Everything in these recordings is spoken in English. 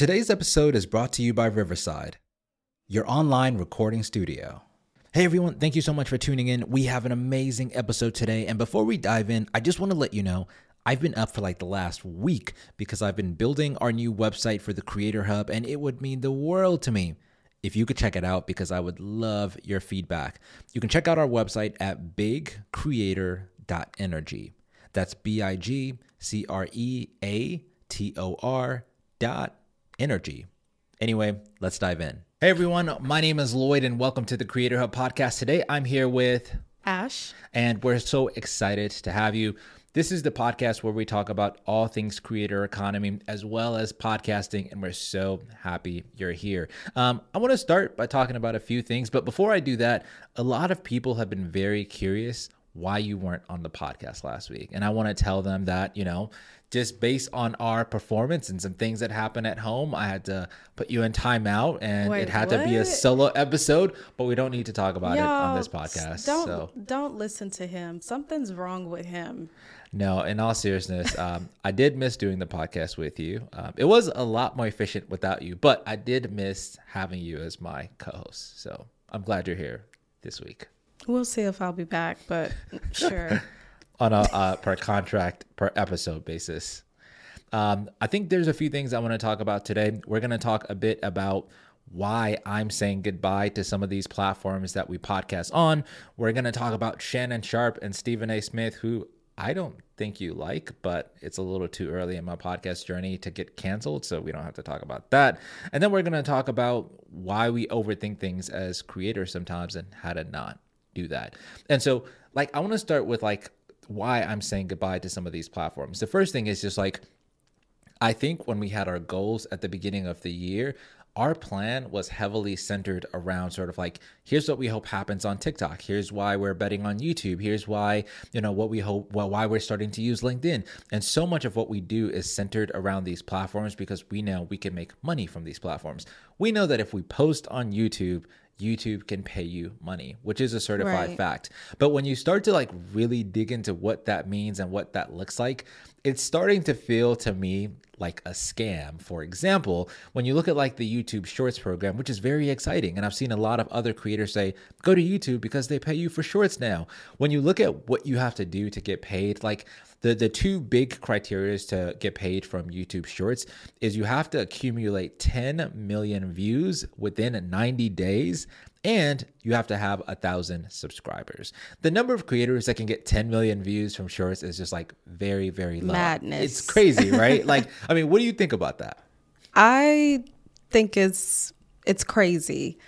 Today's episode is brought to you by Riverside, your online recording studio. Hey everyone, thank you so much for tuning in. We have an amazing episode today. And before we dive in, I just want to let you know I've been up for like the last week because I've been building our new website for the Creator Hub, and it would mean the world to me if you could check it out because I would love your feedback. You can check out our website at bigcreator.energy. That's B I G C R E A T O R dot energy. Anyway, let's dive in. Hey everyone, my name is Lloyd and welcome to the Creator Hub podcast. Today I'm here with Ash, and we're so excited to have you. This is the podcast where we talk about all things creator economy as well as podcasting, and we're so happy you're here. Um, I want to start by talking about a few things, but before I do that, a lot of people have been very curious why you weren't on the podcast last week. And I want to tell them that, you know, just based on our performance and some things that happened at home, I had to put you in timeout and Wait, it had what? to be a solo episode, but we don't need to talk about it on this podcast. Don't so don't listen to him. Something's wrong with him. no, in all seriousness, um, I did miss doing the podcast with you. Um, it was a lot more efficient without you, but I did miss having you as my co-host. So I'm glad you're here this week. We'll see if I'll be back, but sure. on a uh, per contract per episode basis. Um, I think there's a few things I want to talk about today. We're going to talk a bit about why I'm saying goodbye to some of these platforms that we podcast on. We're going to talk about Shannon Sharpe and Stephen A. Smith, who I don't think you like, but it's a little too early in my podcast journey to get canceled, so we don't have to talk about that. And then we're going to talk about why we overthink things as creators sometimes and how to not do that. And so, like, I want to start with like why I'm saying goodbye to some of these platforms. The first thing is just like I think when we had our goals at the beginning of the year, our plan was heavily centered around sort of like here's what we hope happens on TikTok. Here's why we're betting on YouTube. Here's why, you know, what we hope well why we're starting to use LinkedIn. And so much of what we do is centered around these platforms because we know we can make money from these platforms. We know that if we post on YouTube, YouTube can pay you money, which is a certified Right. fact. But when you start to like really dig into what that means and what that looks like, it's starting to feel to me like a scam. For example, when you look at like the YouTube Shorts program, which is very exciting, and I've seen a lot of other creators say, go to YouTube because they pay you for shorts now. When you look at what you have to do to get paid, like the, the two big criteria to get paid from YouTube Shorts is you have to accumulate 10 million views within 90 days and you have to have a thousand subscribers. The number of creators that can get 10 million views from shorts is just like very, very low. Madness. It's crazy, right? like, I mean, what do you think about that? I think it's it's crazy.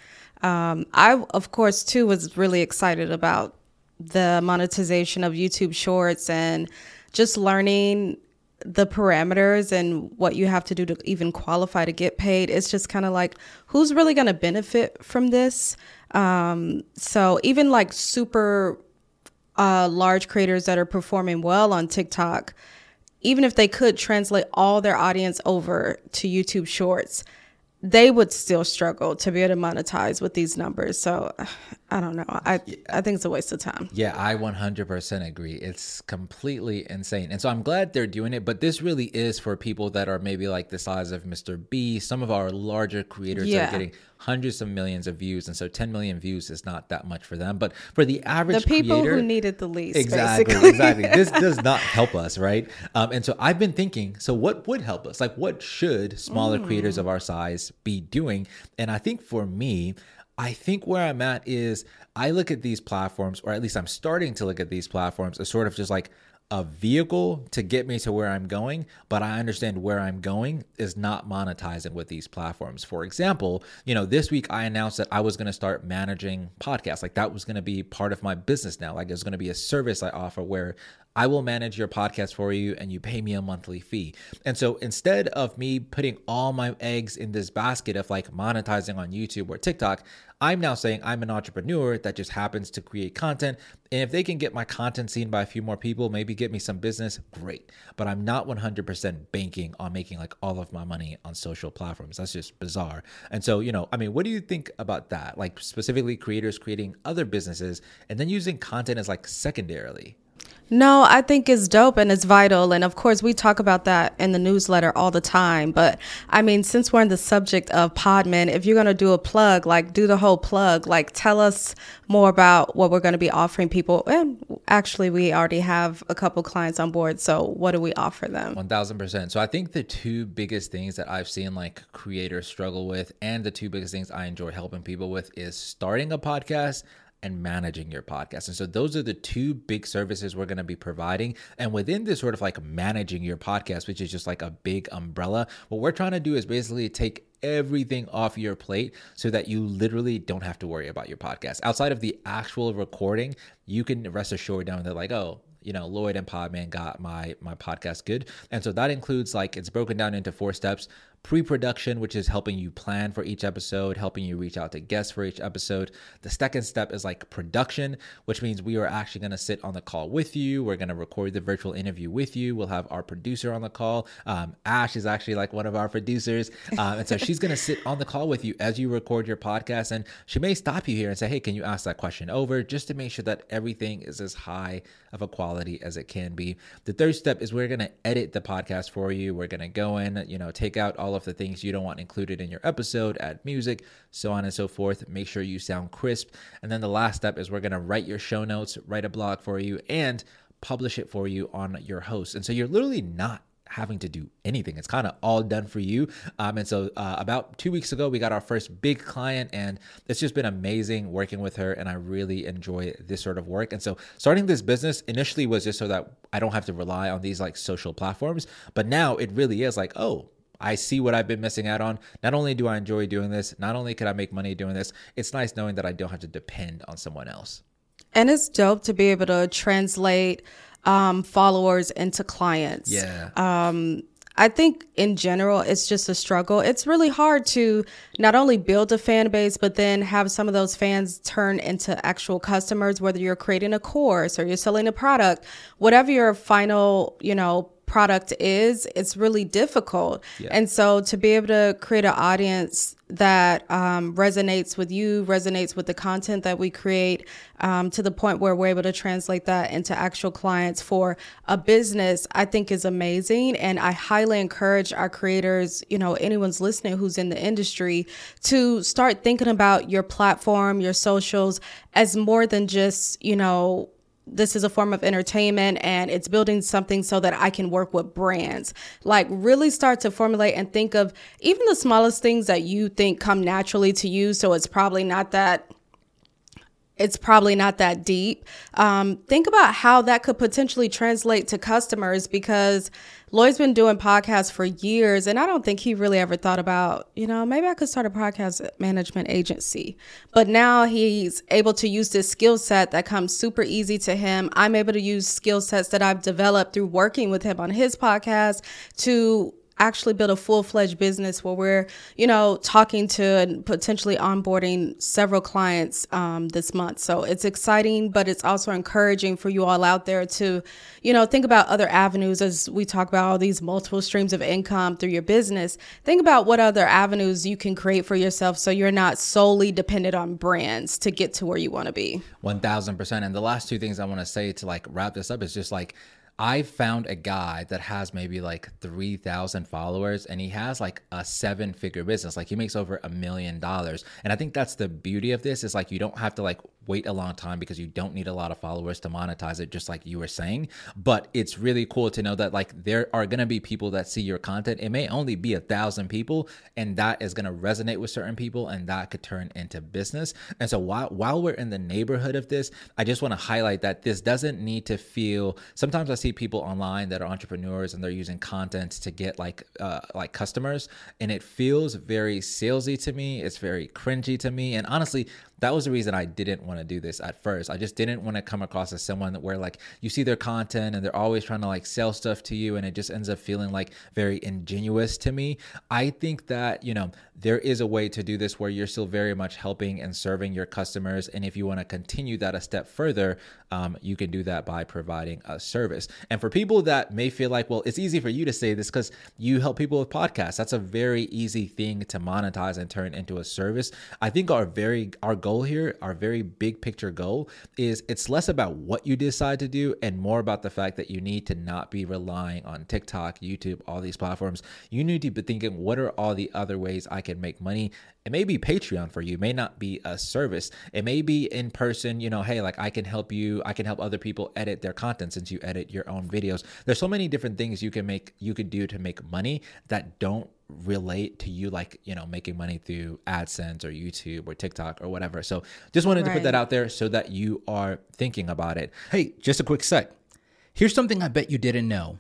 Um, I of course too was really excited about the monetization of YouTube Shorts and just learning the parameters and what you have to do to even qualify to get paid. It's just kind of like who's really going to benefit from this. Um, so even like super uh, large creators that are performing well on TikTok, even if they could translate all their audience over to YouTube Shorts, they would still struggle to be able to monetize with these numbers. So I don't know. I I think it's a waste of time. Yeah, I 100% agree. It's completely insane. And so I'm glad they're doing it, but this really is for people that are maybe like the size of Mr. B. Some of our larger creators Yeah. are getting hundreds of millions of views. And so 10 million views is not that much for them. But for the average The people creator, who need it the least, Exactly, basically. exactly. This does not help us, right? Um, and so I've been thinking, so what would help us? Like, what should smaller creators of our size be doing? And I think for me, I think where I'm at is I look at these platforms, or at least I'm starting to look at these platforms as sort of just like a vehicle to get me to where I'm going, but I understand where I'm going is not monetizing with these platforms. For example, you know, this week I announced that I was going to start managing podcasts. Like that was going to be part of my business now. Like it's going to be a service I offer where I will manage your podcast for you and you pay me a monthly fee. And so instead of me putting all my eggs in this basket of like monetizing on YouTube or TikTok, I'm now saying I'm an entrepreneur that just happens to create content. And if they can get my content seen by a few more people, maybe get me some business, great. But I'm not 100% banking on making like all of my money on social platforms. That's just bizarre. And so, you know, I mean, what do you think about that? Like specifically creators creating other businesses and then using content as like secondarily. No, I think it's dope and it's vital. And of course, we talk about that in the newsletter all the time. But I mean, since we're in the subject of Podman, if you're going to do a plug, like do the whole plug, like tell us more about what we're going to be offering people. And actually, we already have a couple clients on board. So what do we offer them? 1000%. So I think the two biggest things that I've seen like creators struggle with, and the two biggest things I enjoy helping people with is starting a podcast and managing your podcast. And so those are the two big services we're going to be providing. And within this sort of like managing your podcast, which is just like a big umbrella, what we're trying to do is basically take everything off your plate so that you literally don't have to worry about your podcast. Outside of the actual recording, you can rest assured down that like, oh, you know, Lloyd and Podman got my my podcast good. And so that includes like it's broken down into four steps pre-production which is helping you plan for each episode helping you reach out to guests for each episode. The second step is like production which means we are actually going to sit on the call with you. We're going to record the virtual interview with you. We'll have our producer on the call. Um, ash is actually like one of our producers. Um, and so she's going to sit on the call with you as you record your podcast and she may stop you here and say hey can you ask that question over? just to make sure that everything is as high of a quality as it can be. The third step is we're going to edit the podcast for you. We're going to go in you know take out all all of the things you don't want included in your episode, add music, so on and so forth. Make sure you sound crisp. And then the last step is we're going to write your show notes, write a blog for you, and publish it for you on your host. And so you're literally not having to do anything. It's kind of all done for you. Um, and so, uh, about two weeks ago, we got our first big client, and it's just been amazing working with her. And I really enjoy this sort of work. And so, starting this business initially was just so that I don't have to rely on these like social platforms. But now it really is like, oh, I see what I've been missing out on. Not only do I enjoy doing this, not only could I make money doing this, it's nice knowing that I don't have to depend on someone else. And it's dope to be able to translate um, followers into clients. Yeah. Um, I think in general, it's just a struggle. It's really hard to not only build a fan base, but then have some of those fans turn into actual customers, whether you're creating a course or you're selling a product, whatever your final, you know, product is, it's really difficult. Yeah. And so to be able to create an audience that um, resonates with you, resonates with the content that we create, um, to the point where we're able to translate that into actual clients for a business, I think is amazing. And I highly encourage our creators, you know, anyone's listening who's in the industry to start thinking about your platform, your socials as more than just, you know, this is a form of entertainment and it's building something so that I can work with brands. Like, really start to formulate and think of even the smallest things that you think come naturally to you. So it's probably not that it's probably not that deep. Um, think about how that could potentially translate to customers because Lloyd's been doing podcasts for years, and I don't think he really ever thought about, you know, maybe I could start a podcast management agency. But now he's able to use this skill set that comes super easy to him. I'm able to use skill sets that I've developed through working with him on his podcast to actually build a full-fledged business where we're you know talking to and potentially onboarding several clients um, this month. So it's exciting but it's also encouraging for you all out there to you know think about other avenues as we talk about all these multiple streams of income through your business. Think about what other avenues you can create for yourself so you're not solely dependent on brands to get to where you want to be 1000% and the last two things i want to say to like wrap this up is just like I found a guy that has maybe like 3,000 followers and he has like a seven figure business. Like he makes over a million dollars. And I think that's the beauty of this is like you don't have to like wait a long time because you don't need a lot of followers to monetize it, just like you were saying. But it's really cool to know that like there are gonna be people that see your content. It may only be a thousand people, and that is gonna resonate with certain people, and that could turn into business. And so while while we're in the neighborhood of this, I just want to highlight that this doesn't need to feel. Sometimes I see people online that are entrepreneurs and they're using content to get like uh, like customers, and it feels very salesy to me. It's very cringy to me, and honestly that was the reason I didn't want to do this at first. I just didn't want to come across as someone where like you see their content and they're always trying to like sell stuff to you and it just ends up feeling like very ingenuous to me. I think that, you know, there is a way to do this where you're still very much helping and serving your customers. And if you want to continue that a step further, um, you can do that by providing a service. And for people that may feel like, well, it's easy for you to say this because you help people with podcasts. That's a very easy thing to monetize and turn into a service. I think our very our goal goal here, our very big picture goal is it's less about what you decide to do and more about the fact that you need to not be relying on TikTok, YouTube, all these platforms. You need to be thinking, what are all the other ways I can make money? It may be Patreon for you, it may not be a service. It may be in person, you know, hey, like I can help you, I can help other people edit their content since you edit your own videos. There's so many different things you can make you could do to make money that don't relate to you like you know making money through AdSense or YouTube or TikTok or whatever. So just wanted to put that out there so that you are thinking about it. Hey, just a quick sec. Here's something I bet you didn't know.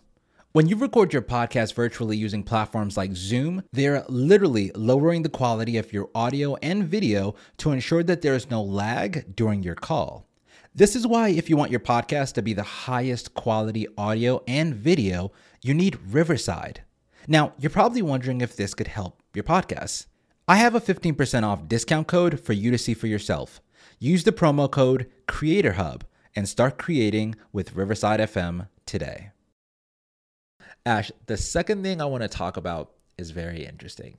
When you record your podcast virtually using platforms like Zoom, they're literally lowering the quality of your audio and video to ensure that there is no lag during your call. This is why, if you want your podcast to be the highest quality audio and video, you need Riverside. Now, you're probably wondering if this could help your podcast. I have a 15% off discount code for you to see for yourself. Use the promo code CreatorHub and start creating with Riverside FM today. Ash, the second thing I want to talk about is very interesting.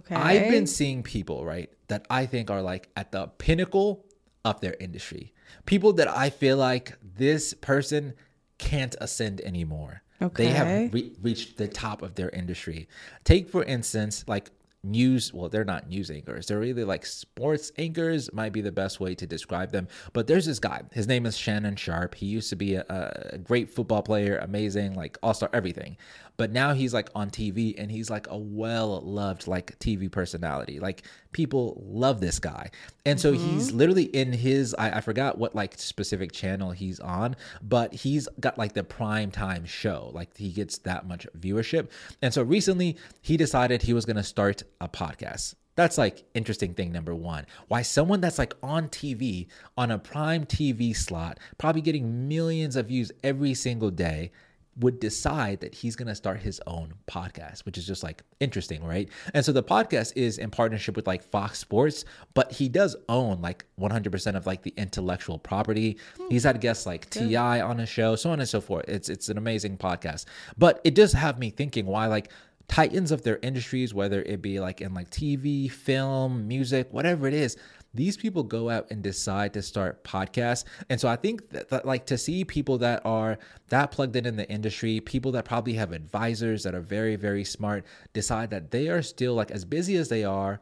Okay. I've been seeing people, right, that I think are like at the pinnacle of their industry. People that I feel like this person can't ascend anymore. Okay. They have re- reached the top of their industry. Take, for instance, like news well they're not news anchors. They're really like sports anchors might be the best way to describe them. But there's this guy. His name is Shannon Sharpe he used to be a, a great football player amazing like all-star everything. But now he's like on tv and he's like a well-loved like tv personality. Like people love this guy. And so mm-hmm. he's literally in his I, I forgot what like specific channel he's on but he's got like the prime time show. Like he gets that much viewership. And so recently he decided he was going to start a podcast. That's like interesting thing number one. Why someone that's like on TV, on a prime TV slot, probably getting millions of views every single day, would decide that he's going to start his own podcast, which is just like interesting, right? And so the podcast is in partnership with like Fox Sports, but he does own like 100% of like the intellectual property. Hmm. He's had guests like T.I. on his show, so on and so forth. It's it's an amazing podcast. But it does have me thinking why like titans of their industries, whether it be like in like TV, film, music, whatever it is, these people go out and decide to start podcasts. And so I think that, that, like to see people that are that plugged in in the industry, people that probably have advisors that are very, very smart, decide that they are still like as busy as they are,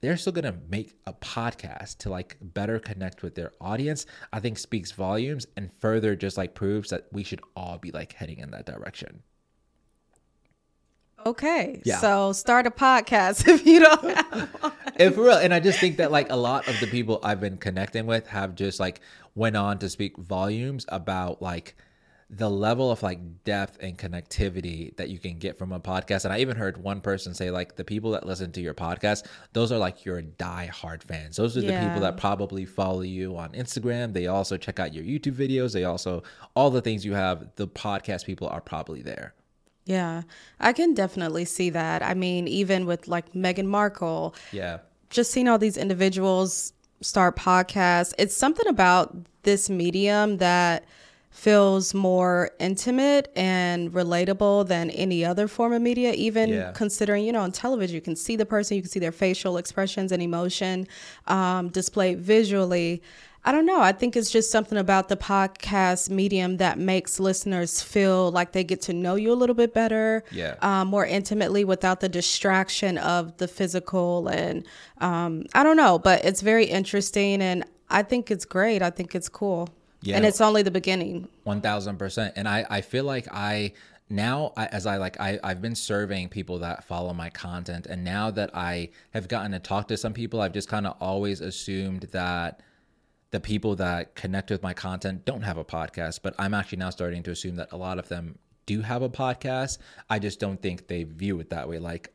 they're still going to make a podcast to like better connect with their audience i think speaks volumes and further just like proves that we should all be like heading in that direction Okay. Yeah. So start a podcast if you don't have one. if real. And I just think that like a lot of the people I've been connecting with have just like went on to speak volumes about like the level of like depth and connectivity that you can get from a podcast. And I even heard one person say like the people that listen to your podcast, those are like your die-hard fans. Those are yeah. the people that probably follow you on Instagram. They also check out your YouTube videos. They also all the things you have, the podcast people are probably there. Yeah, I can definitely see that. I mean, even with like Meghan Markle. Yeah. Just seeing all these individuals start podcasts, it's something about this medium that feels more intimate and relatable than any other form of media even yeah. considering you know on television you can see the person you can see their facial expressions and emotion um, displayed visually I don't know. I think it's just something about the podcast medium that makes listeners feel like they get to know you a little bit better, yeah, um, more intimately without the distraction of the physical. And um, I don't know, but it's very interesting, and I think it's great. I think it's cool. Yeah, and it's only the beginning. One thousand percent. And I I feel like I now I, as i like I, i've been surveying people that follow my content and now that i have gotten to talk to some people i've just kind of always assumed that the people that connect with my content don't have a podcast, but I'm actually now starting to assume that a lot of them do have a podcast. I just don't think they view it that way. Like,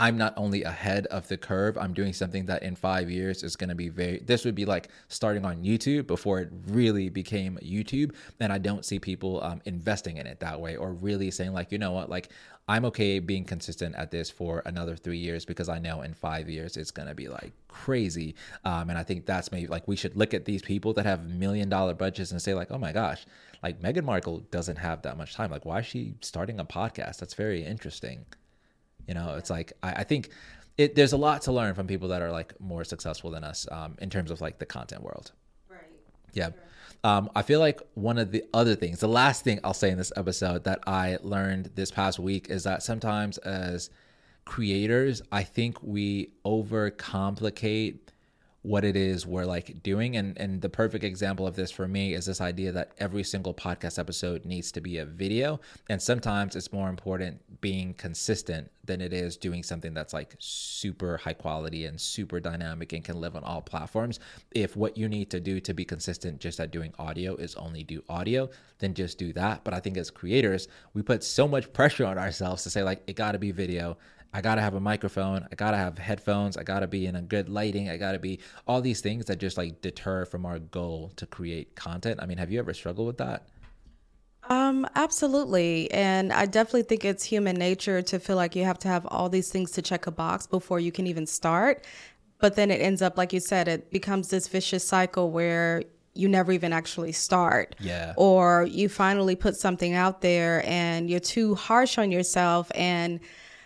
I'm not only ahead of the curve, I'm doing something that in five years is going to be very, this would be like starting on YouTube before it really became YouTube. And I don't see people um, investing in it that way or really saying, like, you know what, like, I'm okay being consistent at this for another three years because I know in five years it's gonna be like crazy. Um, and I think that's maybe like we should look at these people that have million dollar budgets and say like, oh my gosh, like Meghan Markle doesn't have that much time. Like, why is she starting a podcast? That's very interesting. You know, it's like I, I think it, there's a lot to learn from people that are like more successful than us um, in terms of like the content world. Right. Yeah. Um, I feel like one of the other things, the last thing I'll say in this episode that I learned this past week is that sometimes as creators, I think we overcomplicate what it is we're like doing and and the perfect example of this for me is this idea that every single podcast episode needs to be a video and sometimes it's more important being consistent than it is doing something that's like super high quality and super dynamic and can live on all platforms. If what you need to do to be consistent just at doing audio is only do audio then just do that. But i think as creators we put so much pressure on ourselves to say like it got to be video I gotta have a microphone. I gotta have headphones. I gotta be in a good lighting. I gotta be all these things that just like deter from our goal to create content. I mean, have you ever struggled with that? Um, absolutely. And I definitely think it's human nature to feel like you have to have all these things to check a box before you can even start. But then it ends up, like you said, it becomes this vicious cycle where you never even actually start. Yeah. Or you finally put something out there and you're too harsh on yourself and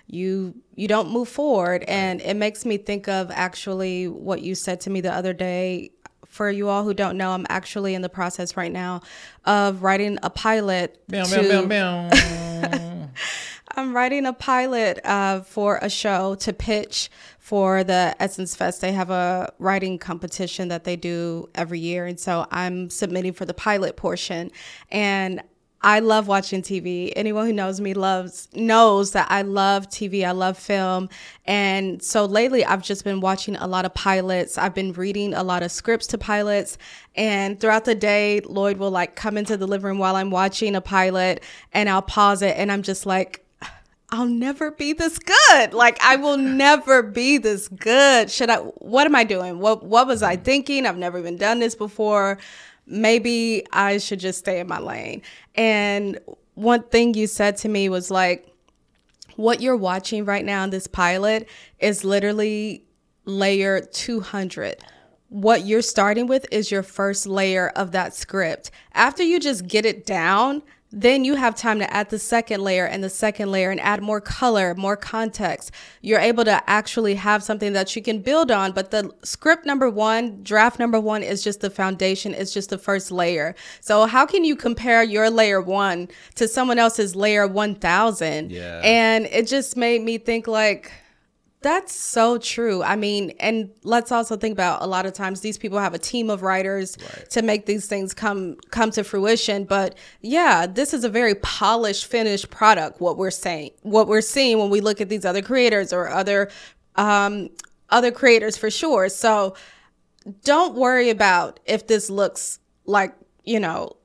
you you don't move forward. And it makes me think of actually what you said to me the other day. For you all who don't know i'm actually in the process right now of writing a pilot Meow, to, meow, meow, i'm writing a pilot uh, for a show to pitch for the essence fest. They have a writing competition that they do every year. And so i'm submitting for the pilot portion. And I love watching TV. Anyone who knows me loves knows that I love TV. I love film. And so lately I've just been watching a lot of pilots. I've been reading a lot of scripts to pilots. And throughout the day, Lloyd will like come into the living room while I'm watching a pilot and I'll pause it and I'm just like, I'll never be this good. Like I will never be this good. Should I what am I doing? What what was I thinking? I've never even done this before maybe I should just stay in my lane. And one thing you said to me was like, what you're watching right now in this pilot is literally layer 200. What you're starting with is your first layer of that script. After you just get it down, then you have time to add the second layer and the second layer and add more color, more context. You're able to actually have something that you can build on. But the script number one, draft number one is just the foundation, it's just the first layer. So, how can you compare your layer one to someone else's layer 1000? Yeah. And it just made me think, like, that's so true. I mean, and let's also think about a lot of times these people have a team of writers Right. to make these things come come to fruition. But yeah, this is a very polished, finished product. What we're saying, what we're seeing when we look at these other creators or other um, other creators for sure. So don't worry about if this looks like you know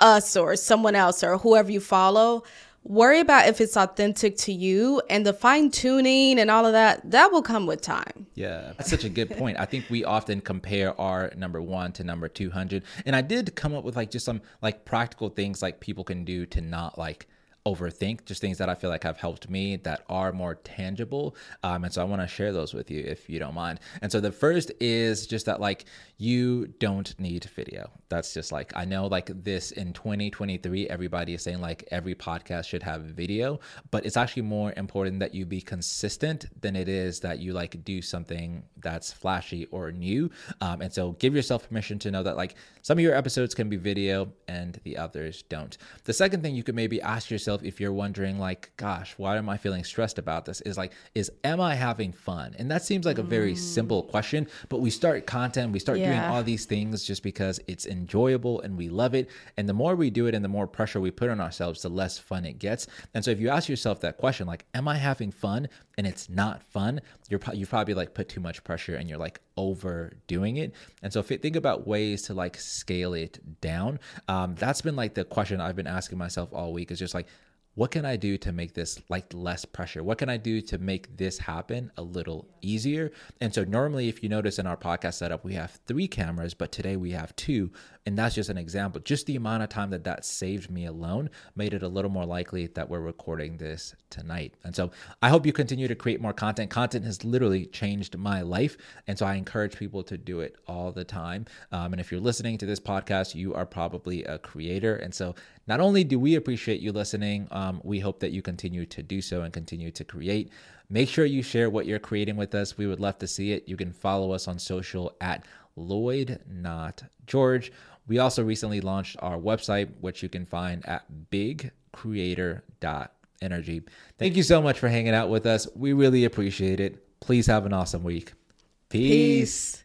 us or someone else or whoever you follow worry about if it's authentic to you and the fine tuning and all of that that will come with time Yeah, that's such a good point. I think we often compare our number one to number 200. And I did come up with like just some like practical things like people can do to not like overthink, just things that I feel like have helped me that are more tangible. Um, and so I want to share those with you if you don't mind. And so the first is just that like you don't need video. That's just like, I know like this in 2023, everybody is saying like every podcast should have video, but it's actually more important that you be consistent than it is that you like do something that's flashy or new. Um, and so give yourself permission to know that like some of your episodes can be video and the others don't. The second thing you could maybe ask yourself if you're wondering like, gosh, why am I feeling stressed about this? Is like, is am I having fun? And that seems like a very mm. simple question, but we start content, we start doing all these things just because it's enjoyable and we love it. And the more we do it and the more pressure we put on ourselves, the less fun it gets. And so if you ask yourself that question, like, am I having fun? And it's not fun, you're pro- you probably like put too much pressure and you're like overdoing it. And so think about ways to like scale it down, um, that's been like the question I've been asking myself all week is just like, what can I do to make this like less pressure? What can I do to make this happen a little easier? And so normally if you notice in our podcast setup, we have three cameras, but today we have two. And that's just an example. Just the amount of time that that saved me alone made it a little more likely that we're recording this tonight. And so I hope you continue to create more content. Content has literally changed my life. And so I encourage people to do it all the time. Um, and if you're listening to this podcast, you are probably a creator. And so not only do we appreciate you listening, um, we hope that you continue to do so and continue to create. Make sure you share what you're creating with us. We would love to see it. You can follow us on social at Lloyd Not George. We also recently launched our website, which you can find at bigcreator.energy. Thank you so much for hanging out with us. We really appreciate it. Please have an awesome week. Peace. Peace.